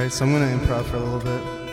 Alright, so I'm gonna improv for a little bit.